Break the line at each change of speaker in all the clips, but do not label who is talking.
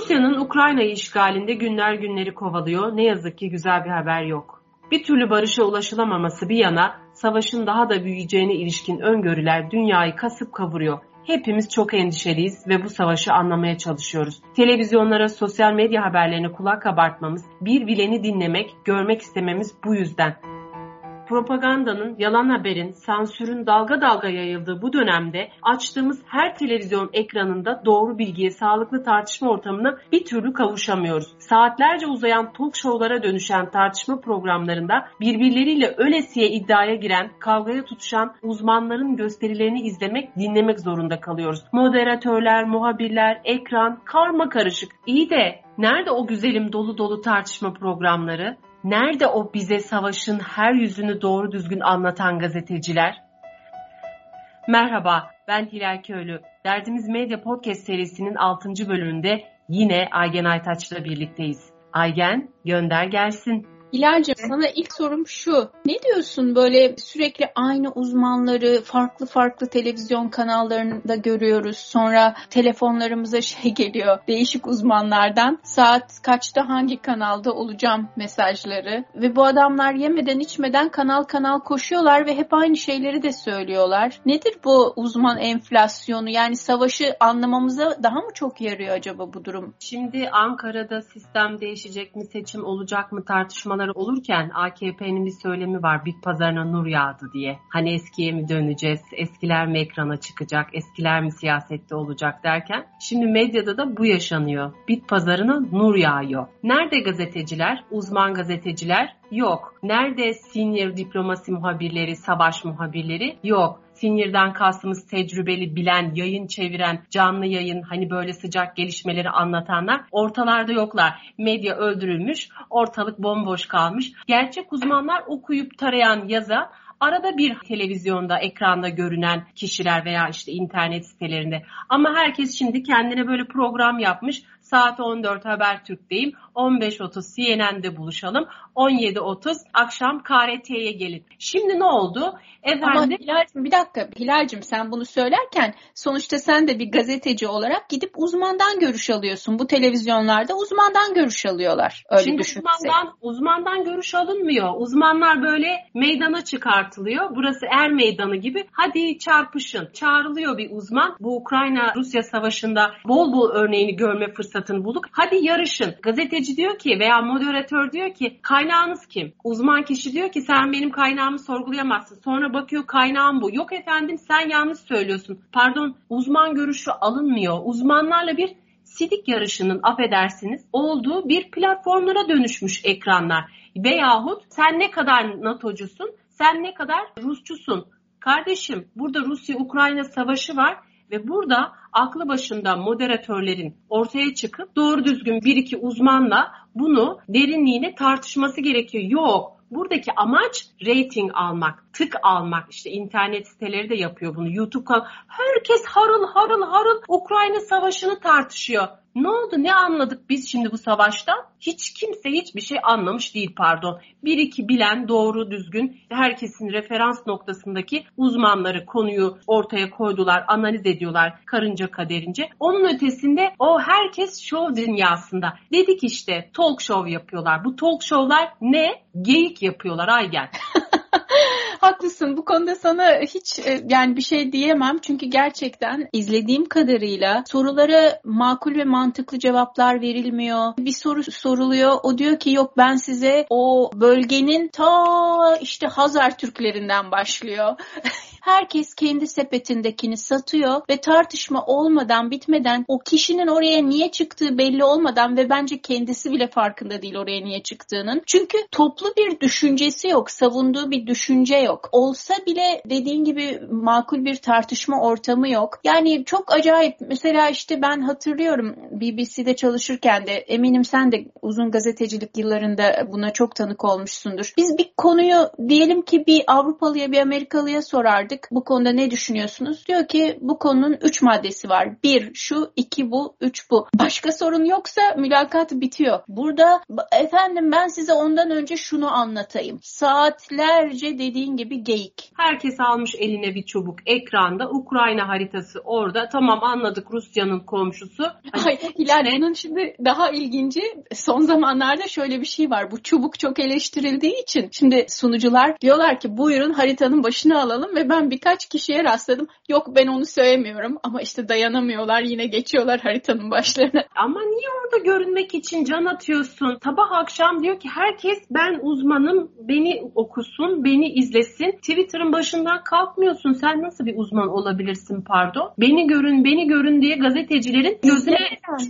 Rusya'nın Ukrayna'yı işgalinde günler günleri kovalıyor. Ne yazık ki güzel bir haber yok. Bir türlü barışa ulaşılamaması bir yana savaşın daha da büyüyeceğine ilişkin öngörüler dünyayı kasıp kavuruyor. Hepimiz çok endişeliyiz ve bu savaşı anlamaya çalışıyoruz. Televizyonlara, sosyal medya haberlerine kulak kabartmamız, bir bileni dinlemek, görmek istememiz bu yüzden propagandanın, yalan haberin, sansürün dalga dalga yayıldığı bu dönemde açtığımız her televizyon ekranında doğru bilgiye, sağlıklı tartışma ortamına bir türlü kavuşamıyoruz. Saatlerce uzayan talk show'lara dönüşen tartışma programlarında birbirleriyle ölesiye iddiaya giren, kavgaya tutuşan uzmanların gösterilerini izlemek, dinlemek zorunda kalıyoruz. Moderatörler, muhabirler, ekran, karma karışık. İyi de nerede o güzelim dolu dolu tartışma programları? Nerede o bize savaşın her yüzünü doğru düzgün anlatan gazeteciler? Merhaba, ben Hilal Köylü. Derdimiz Medya Podcast serisinin 6. bölümünde yine Aygen Aytaç'la birlikteyiz. Aygen, gönder gelsin.
Hilal'cim sana ilk sorum şu. Ne diyorsun böyle sürekli aynı uzmanları farklı farklı televizyon kanallarında görüyoruz. Sonra telefonlarımıza şey geliyor değişik uzmanlardan. Saat kaçta hangi kanalda olacağım mesajları. Ve bu adamlar yemeden içmeden kanal kanal koşuyorlar ve hep aynı şeyleri de söylüyorlar. Nedir bu uzman enflasyonu? Yani savaşı anlamamıza daha mı çok yarıyor acaba bu durum?
Şimdi Ankara'da sistem değişecek mi, seçim olacak mı tartışmalar tartışmaları olurken AKP'nin bir söylemi var bit pazarına nur yağdı diye. Hani eskiye mi döneceğiz, eskiler mi ekrana çıkacak, eskiler mi siyasette olacak derken şimdi medyada da bu yaşanıyor. Bit pazarına nur yağıyor. Nerede gazeteciler, uzman gazeteciler? Yok. Nerede senior diplomasi muhabirleri, savaş muhabirleri? Yok. Sinirden kastımız tecrübeli, bilen, yayın çeviren, canlı yayın, hani böyle sıcak gelişmeleri anlatanlar ortalarda yoklar. Medya öldürülmüş, ortalık bomboş kalmış. Gerçek uzmanlar okuyup tarayan yaza arada bir televizyonda, ekranda görünen kişiler veya işte internet sitelerinde. Ama herkes şimdi kendine böyle program yapmış. Saat 14 Habertürk'teyim. 15.30 CNN'de buluşalım. 17.30 akşam KRT'ye gelin. Şimdi ne oldu?
Efendim? Ama Hilal'cim bir dakika Hilal'cim sen bunu söylerken sonuçta sen de bir gazeteci olarak gidip uzmandan görüş alıyorsun. Bu televizyonlarda uzmandan görüş alıyorlar.
Öyle Şimdi uzmandan, uzmandan görüş alınmıyor. Uzmanlar böyle meydana çıkartılıyor. Burası er meydanı gibi. Hadi çarpışın. Çağrılıyor bir uzman. Bu Ukrayna-Rusya savaşında bol bol örneğini görme fırsatını bulduk. Hadi yarışın. Gazeteci diyor ki veya moderatör diyor ki kaynağınız kim? Uzman kişi diyor ki sen benim kaynağımı sorgulayamazsın. Sonra bakıyor kaynağım bu. Yok efendim sen yanlış söylüyorsun. Pardon uzman görüşü alınmıyor. Uzmanlarla bir sidik yarışının affedersiniz olduğu bir platformlara dönüşmüş ekranlar. Veyahut sen ne kadar NATO'cusun, sen ne kadar Rusçusun. Kardeşim burada Rusya-Ukrayna savaşı var ve burada aklı başında moderatörlerin ortaya çıkıp doğru düzgün bir iki uzmanla bunu derinliğine tartışması gerekiyor. Yok buradaki amaç rating almak, tık almak. İşte internet siteleri de yapıyor bunu. YouTube kanal. Herkes harıl harıl harıl Ukrayna savaşını tartışıyor. Ne oldu ne anladık biz şimdi bu savaşta? Hiç kimse hiçbir şey anlamış değil pardon. Bir iki bilen doğru düzgün herkesin referans noktasındaki uzmanları konuyu ortaya koydular, analiz ediyorlar karınca kaderince. Onun ötesinde o herkes şov dünyasında. Dedik işte talk show yapıyorlar. Bu talk show'lar ne? Geyik yapıyorlar Aygen.
Haklısın bu konuda sana hiç e, yani bir şey diyemem çünkü gerçekten izlediğim kadarıyla sorulara makul ve mantıklı cevaplar verilmiyor. Bir soru soruluyor o diyor ki yok ben size o bölgenin ta işte Hazar Türklerinden başlıyor. Herkes kendi sepetindekini satıyor ve tartışma olmadan bitmeden o kişinin oraya niye çıktığı belli olmadan ve bence kendisi bile farkında değil oraya niye çıktığının. Çünkü toplu bir düşüncesi yok, savunduğu bir düşünce yok. Olsa bile dediğin gibi makul bir tartışma ortamı yok. Yani çok acayip. Mesela işte ben hatırlıyorum BBC'de çalışırken de eminim sen de uzun gazetecilik yıllarında buna çok tanık olmuşsundur. Biz bir konuyu diyelim ki bir Avrupalıya bir Amerikalıya sorardık artık bu konuda ne düşünüyorsunuz? Diyor ki bu konunun üç maddesi var. Bir şu, iki bu, üç bu. Başka sorun yoksa mülakat bitiyor. Burada efendim ben size ondan önce şunu anlatayım. Saatlerce dediğin gibi geyik.
Herkes almış eline bir çubuk. Ekranda Ukrayna haritası orada. Tamam anladık Rusya'nın komşusu.
Ay, Hilal bunun şimdi daha ilginci son zamanlarda şöyle bir şey var. Bu çubuk çok eleştirildiği için şimdi sunucular diyorlar ki buyurun haritanın başına alalım ve ben birkaç kişiye rastladım. Yok ben onu söylemiyorum ama işte dayanamıyorlar yine geçiyorlar haritanın başlarına.
Ama niye orada görünmek için can atıyorsun? Sabah akşam diyor ki herkes ben uzmanım beni okusun beni izlesin. Twitter'ın başından kalkmıyorsun. Sen nasıl bir uzman olabilirsin pardon? Beni görün beni görün diye gazetecilerin gözüne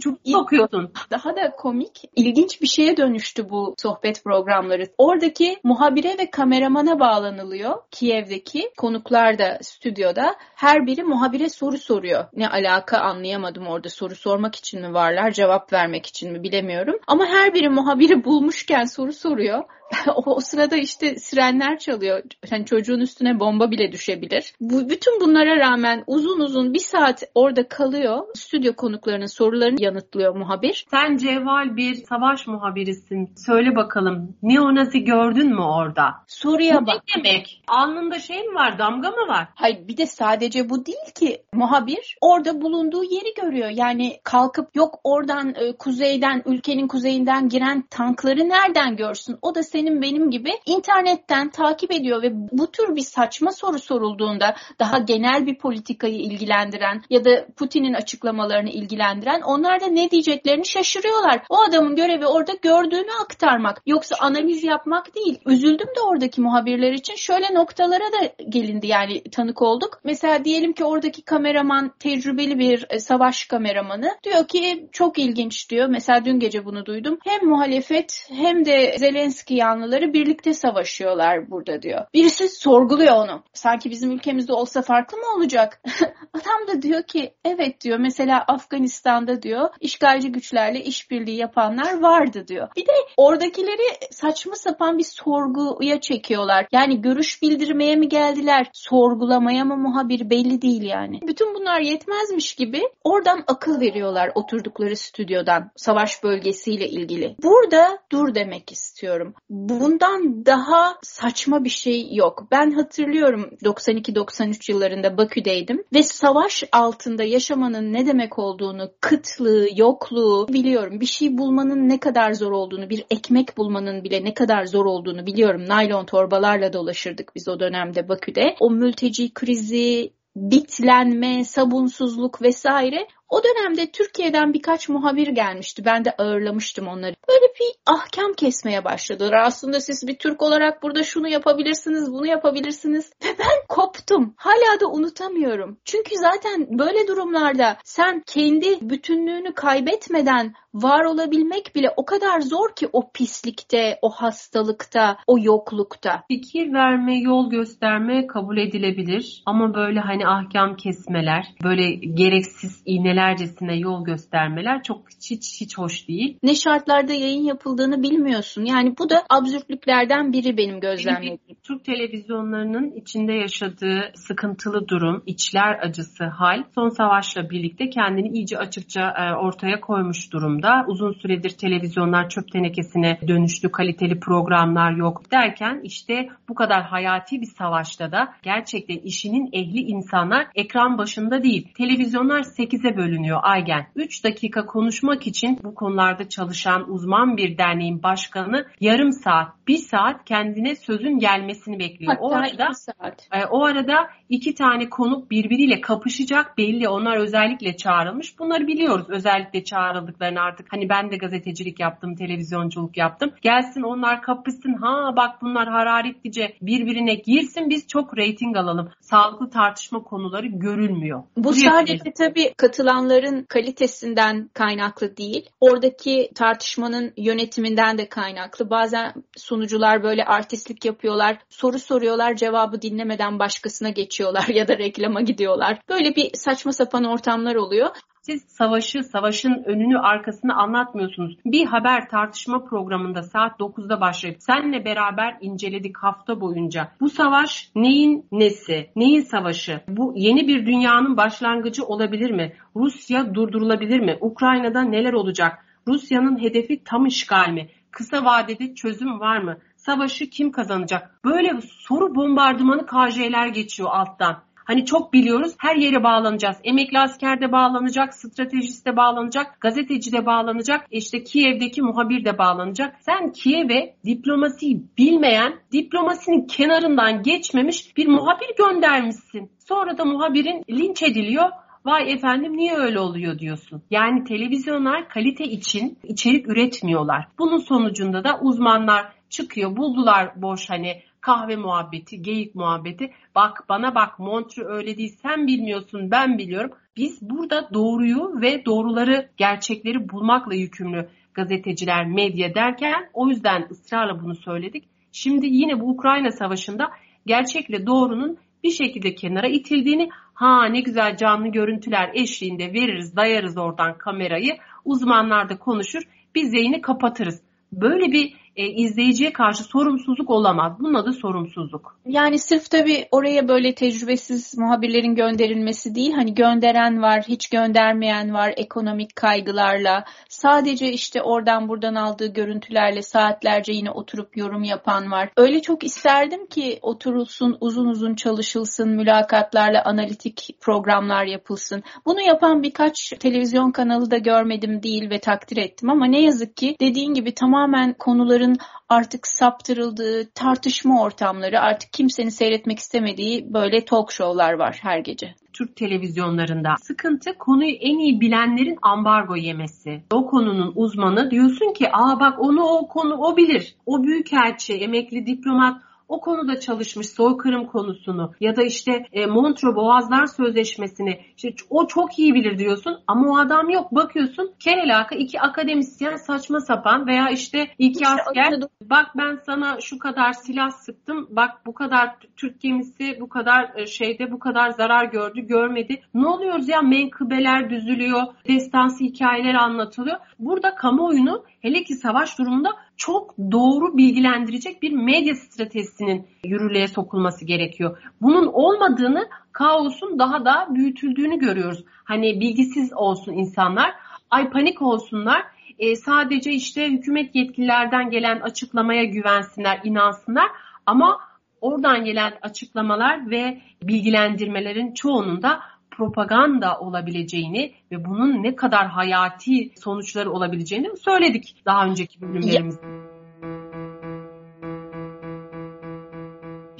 çubuk sokuyorsun.
Daha da komik ilginç bir şeye dönüştü bu sohbet programları. Oradaki muhabire ve kameramana bağlanılıyor. Kiev'deki konuklar da stüdyoda. Her biri muhabire soru soruyor. Ne alaka anlayamadım orada soru sormak için mi varlar cevap vermek için mi bilemiyorum. Ama her biri muhabiri bulmuşken soru soruyor. o, o sırada işte sirenler çalıyor. Yani çocuğun üstüne bomba bile düşebilir. Bu, bütün bunlara rağmen uzun uzun bir saat orada kalıyor. Stüdyo konuklarının sorularını yanıtlıyor muhabir.
Sen cevval bir savaş muhabirisin. Söyle bakalım neonazi gördün mü orada?
Soruya bak.
Ne demek? Alnında şey mi var? Damga mı var?
Hayır bir de sadece bu değil ki. Muhabir orada bulunduğu yeri görüyor. Yani kalkıp yok oradan e, kuzeyden ülkenin kuzeyinden giren tankları nereden görsün? O da senin benim gibi internetten takip ediyor ve bu tür bir saçma soru sorulduğunda daha genel bir politikayı ilgilendiren ya da Putin'in açıklamalarını ilgilendiren onlar da ne diyeceklerini şaşırıyorlar. O adamın görevi orada gördüğünü aktarmak. Yoksa analiz yapmak değil. Üzüldüm de oradaki muhabirler için şöyle noktalara da gelindi yani tanık olduk. Mesela diyelim ki oradaki kameraman tecrübeli bir e, savaş kameramanı diyor ki çok ilginç diyor. Mesela dün gece bunu duydum. Hem muhalefet hem de Zelenski yanlıları birlikte savaşıyorlar burada diyor. Birisi sorguluyor onu. Sanki bizim ülkemizde olsa farklı mı olacak? Adam da diyor ki evet diyor. Mesela Afganistan'da diyor işgalci güçlerle işbirliği yapanlar vardı diyor. Bir de oradakileri saçma sapan bir sorguya çekiyorlar. Yani görüş bildirmeye mi geldiler? Sorgulamaya mı muhabir belli değil yani. Bütün bunlar yetmezmiş gibi oradan akıl veriyorlar oturdukları stüdyodan savaş bölgesiyle ilgili. Burada dur demek istiyorum. Bundan daha saçma bir şey yok. Ben hatırlıyorum 92-93 yıllarında Bakü'deydim ve savaş altında yaşamanın ne demek olduğunu, kıtlığı, yokluğu biliyorum. Bir şey bulmanın ne kadar zor olduğunu, bir ekmek bulmanın bile ne kadar zor olduğunu biliyorum. Naylon torbalarla dolaşırdık biz o dönemde Bakü'de. O mülteci krizi, bitlenme, sabunsuzluk vesaire o dönemde Türkiye'den birkaç muhabir gelmişti. Ben de ağırlamıştım onları. Böyle bir ahkam kesmeye başladılar. Aslında siz bir Türk olarak burada şunu yapabilirsiniz, bunu yapabilirsiniz. Ve ben koptum. Hala da unutamıyorum. Çünkü zaten böyle durumlarda sen kendi bütünlüğünü kaybetmeden var olabilmek bile o kadar zor ki o pislikte, o hastalıkta, o yoklukta.
Fikir verme, yol gösterme kabul edilebilir. Ama böyle hani ahkam kesmeler, böyle gereksiz iğnelercesine yol göstermeler çok hiç hiç hoş değil.
Ne şartlarda yayın yapıldığını bilmiyorsun. Yani bu da absürtlüklerden biri benim gözlemlediğim.
Türk televizyonlarının içinde yaşadığı sıkıntılı durum, içler acısı hal son savaşla birlikte kendini iyice açıkça ortaya koymuş durumda durumda. Uzun süredir televizyonlar çöp tenekesine dönüştü, kaliteli programlar yok derken işte bu kadar hayati bir savaşta da gerçekten işinin ehli insanlar ekran başında değil. Televizyonlar 8'e bölünüyor Aygen. 3 dakika konuşmak için bu konularda çalışan uzman bir derneğin başkanı yarım saat, bir saat kendine sözün gelmesini bekliyor.
Hatta o arada saat.
E, o arada iki tane konuk birbiriyle kapışacak belli. Onlar özellikle çağrılmış. Bunları biliyoruz. Özellikle çağrıldıklarını artık hani ben de gazetecilik yaptım, televizyonculuk yaptım. Gelsin onlar kapışsın. Ha bak bunlar hararetlice birbirine girsin biz çok reyting alalım. Sağlıklı tartışma konuları görülmüyor.
Bu Buraya sadece tabii katılanların kalitesinden kaynaklı değil. Oradaki tartışmanın yönetiminden de kaynaklı. Bazen sunucular böyle artistlik yapıyorlar. Soru soruyorlar, cevabı dinlemeden başkasına geçiyorlar ya da reklama gidiyorlar. Böyle bir saçma sapan ortamlar oluyor.
Siz savaşı, savaşın önünü arkasını anlatmıyorsunuz. Bir haber tartışma programında saat 9'da başlayıp senle beraber inceledik hafta boyunca. Bu savaş neyin nesi? Neyin savaşı? Bu yeni bir dünyanın başlangıcı olabilir mi? Rusya durdurulabilir mi? Ukrayna'da neler olacak? Rusya'nın hedefi tam işgal mi? Kısa vadede çözüm var mı? Savaşı kim kazanacak? Böyle soru bombardımanı KJ'ler geçiyor alttan. Hani çok biliyoruz her yere bağlanacağız. Emekli asker de bağlanacak, stratejist de bağlanacak, gazeteci de bağlanacak, işte Kiev'deki muhabir de bağlanacak. Sen Kiev'e diplomasiyi bilmeyen, diplomasinin kenarından geçmemiş bir muhabir göndermişsin. Sonra da muhabirin linç ediliyor. Vay efendim niye öyle oluyor diyorsun. Yani televizyonlar kalite için içerik üretmiyorlar. Bunun sonucunda da uzmanlar çıkıyor buldular boş hani kahve muhabbeti, geyik muhabbeti. Bak bana bak Montre öyle değil sen bilmiyorsun ben biliyorum. Biz burada doğruyu ve doğruları gerçekleri bulmakla yükümlü gazeteciler, medya derken o yüzden ısrarla bunu söyledik. Şimdi yine bu Ukrayna Savaşı'nda gerçekle doğrunun bir şekilde kenara itildiğini ha ne güzel canlı görüntüler eşliğinde veririz dayarız oradan kamerayı uzmanlar da konuşur biz yayını kapatırız. Böyle bir e, izleyiciye karşı sorumsuzluk olamaz. Bunun adı sorumsuzluk.
Yani sırf tabii oraya böyle tecrübesiz muhabirlerin gönderilmesi değil. Hani gönderen var, hiç göndermeyen var ekonomik kaygılarla. Sadece işte oradan buradan aldığı görüntülerle saatlerce yine oturup yorum yapan var. Öyle çok isterdim ki oturulsun, uzun uzun çalışılsın, mülakatlarla analitik programlar yapılsın. Bunu yapan birkaç televizyon kanalı da görmedim değil ve takdir ettim ama ne yazık ki dediğin gibi tamamen konuların artık saptırıldığı tartışma ortamları artık kimsenin seyretmek istemediği böyle talk show'lar var her gece.
Türk televizyonlarında. Sıkıntı konuyu en iyi bilenlerin ambargo yemesi. O konunun uzmanı diyorsun ki aa bak onu o konu o bilir. O büyükelçi, emekli diplomat o konuda çalışmış soykırım konusunu ya da işte e, Montreux Boğazlar Sözleşmesi'ni işte o çok iyi bilir diyorsun ama o adam yok. Bakıyorsun kerelaka iki akademisyen saçma sapan veya işte iki asker bak ben sana şu kadar silah sıktım bak bu kadar Türk gemisi bu kadar e, şeyde bu kadar zarar gördü görmedi. Ne oluyoruz ya? Menkıbeler düzülüyor destansı hikayeler anlatılıyor. Burada kamuoyunu hele ki savaş durumunda çok doğru bilgilendirecek bir medya stratejisinin yürürlüğe sokulması gerekiyor. Bunun olmadığını, kaosun daha da büyütüldüğünü görüyoruz. Hani bilgisiz olsun insanlar, ay panik olsunlar, e, sadece işte hükümet yetkililerden gelen açıklamaya güvensinler, inansınlar ama oradan gelen açıklamalar ve bilgilendirmelerin çoğunun da propaganda olabileceğini ve bunun ne kadar hayati sonuçları olabileceğini söyledik daha önceki bölümlerimizde.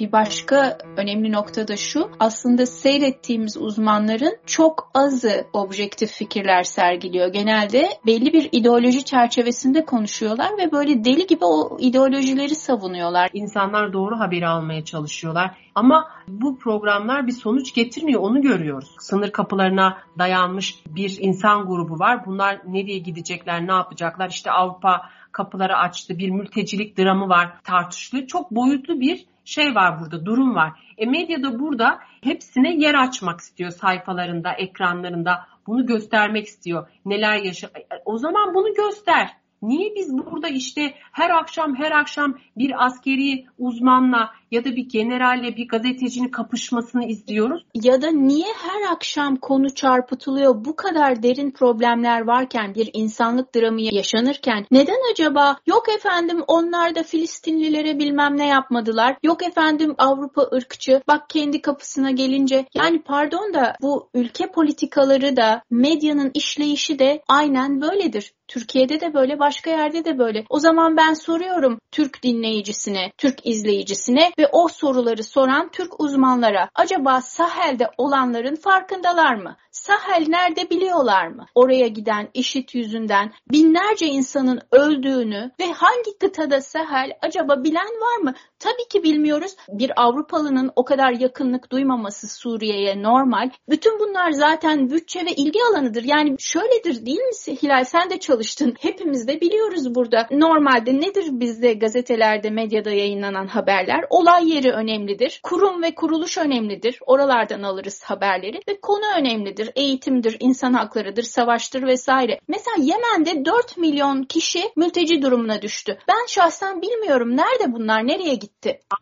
Bir başka önemli nokta da şu, aslında seyrettiğimiz uzmanların çok azı objektif fikirler sergiliyor. Genelde belli bir ideoloji çerçevesinde konuşuyorlar ve böyle deli gibi o ideolojileri savunuyorlar.
İnsanlar doğru haberi almaya çalışıyorlar. Ama bu programlar bir sonuç getirmiyor onu görüyoruz. Sınır kapılarına dayanmış bir insan grubu var. Bunlar nereye gidecekler, ne yapacaklar? İşte Avrupa kapıları açtı. Bir mültecilik dramı var tartışılıyor. Çok boyutlu bir şey var burada, durum var. E medyada burada hepsine yer açmak istiyor sayfalarında, ekranlarında. Bunu göstermek istiyor. Neler yaşa. E, o zaman bunu göster. Niye biz burada işte her akşam her akşam bir askeri uzmanla ya da bir generalle bir gazetecinin kapışmasını izliyoruz?
Ya da niye her akşam konu çarpıtılıyor bu kadar derin problemler varken bir insanlık dramı yaşanırken neden acaba yok efendim onlar da Filistinlilere bilmem ne yapmadılar yok efendim Avrupa ırkçı bak kendi kapısına gelince yani pardon da bu ülke politikaları da medyanın işleyişi de aynen böyledir. Türkiye'de de böyle, başka yerde de böyle. O zaman ben soruyorum Türk dinleyicisine, Türk izleyicisine ve o soruları soran Türk uzmanlara. Acaba Sahel'de olanların farkındalar mı? Sahel nerede biliyorlar mı? Oraya giden işit yüzünden binlerce insanın öldüğünü ve hangi kıtada Sahel acaba bilen var mı? Tabii ki bilmiyoruz. Bir Avrupalının o kadar yakınlık duymaması Suriye'ye normal. Bütün bunlar zaten bütçe ve ilgi alanıdır. Yani şöyledir değil mi Hilal? Sen de çalıştın. Hepimiz de biliyoruz burada. Normalde nedir bizde gazetelerde, medyada yayınlanan haberler? Olay yeri önemlidir. Kurum ve kuruluş önemlidir. Oralardan alırız haberleri. Ve konu önemlidir. Eğitimdir, insan haklarıdır, savaştır vesaire. Mesela Yemen'de 4 milyon kişi mülteci durumuna düştü. Ben şahsen bilmiyorum. Nerede bunlar? Nereye gitti?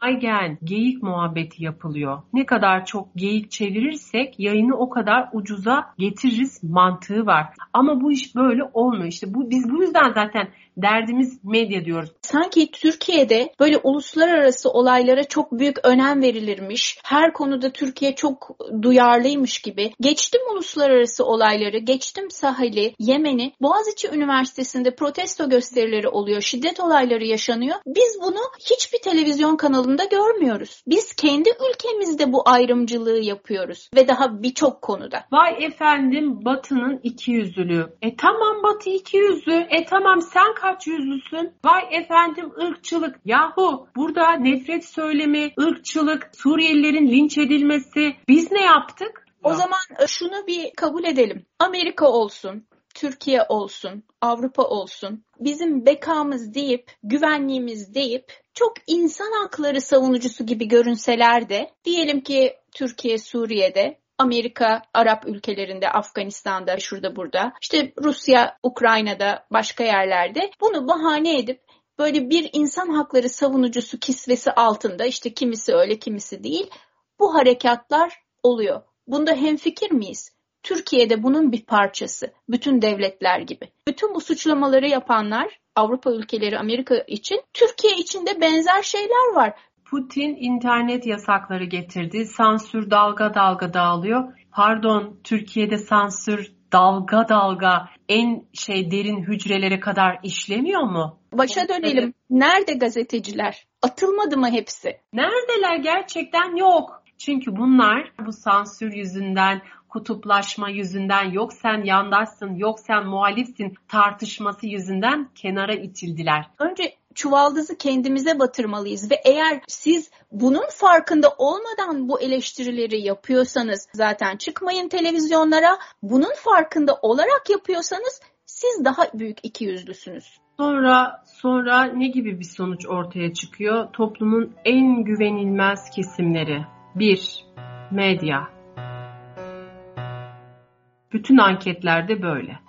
Aygen, geyik muhabbeti yapılıyor. Ne kadar çok geyik çevirirsek yayını o kadar ucuza getiririz mantığı var. Ama bu iş böyle olmuyor. İşte bu biz bu yüzden zaten derdimiz medya diyoruz.
Sanki Türkiye'de böyle uluslararası olaylara çok büyük önem verilirmiş. Her konuda Türkiye çok duyarlıymış gibi. Geçtim uluslararası olayları, geçtim sahili, Yemen'i. Boğaziçi Üniversitesi'nde protesto gösterileri oluyor, şiddet olayları yaşanıyor. Biz bunu hiçbir televizyon kanalında görmüyoruz. Biz kendi ülkemizde bu ayrımcılığı yapıyoruz ve daha birçok konuda.
Vay efendim Batı'nın iki yüzlülüğü. E tamam Batı iki yüzlü. E tamam sen kaç yüzlüsün? Vay efendim ırkçılık. Yahu burada nefret söylemi, ırkçılık, Suriyelilerin linç edilmesi. Biz ne yaptık?
O zaman e, şunu bir kabul edelim. Amerika olsun, Türkiye olsun, Avrupa olsun, bizim bekamız deyip, güvenliğimiz deyip çok insan hakları savunucusu gibi görünseler de diyelim ki Türkiye Suriye'de Amerika, Arap ülkelerinde, Afganistan'da, şurada burada, işte Rusya, Ukrayna'da, başka yerlerde bunu bahane edip böyle bir insan hakları savunucusu kisvesi altında işte kimisi öyle kimisi değil bu harekatlar oluyor. Bunda hemfikir miyiz? Türkiye'de bunun bir parçası. Bütün devletler gibi. Bütün bu suçlamaları yapanlar Avrupa ülkeleri Amerika için Türkiye için de benzer şeyler var.
Putin internet yasakları getirdi. Sansür dalga dalga dağılıyor. Pardon Türkiye'de sansür dalga dalga en şey derin hücrelere kadar işlemiyor mu?
Başa dönelim. Nerede gazeteciler? Atılmadı mı hepsi?
Neredeler gerçekten yok. Çünkü bunlar bu sansür yüzünden, kutuplaşma yüzünden, yok sen yandaşsın, yok sen muhalifsin tartışması yüzünden kenara itildiler.
Önce çuvaldızı kendimize batırmalıyız ve eğer siz bunun farkında olmadan bu eleştirileri yapıyorsanız zaten çıkmayın televizyonlara. Bunun farkında olarak yapıyorsanız siz daha büyük iki yüzlüsünüz.
Sonra sonra ne gibi bir sonuç ortaya çıkıyor? Toplumun en güvenilmez kesimleri. Bir, medya. Bütün anketlerde böyle.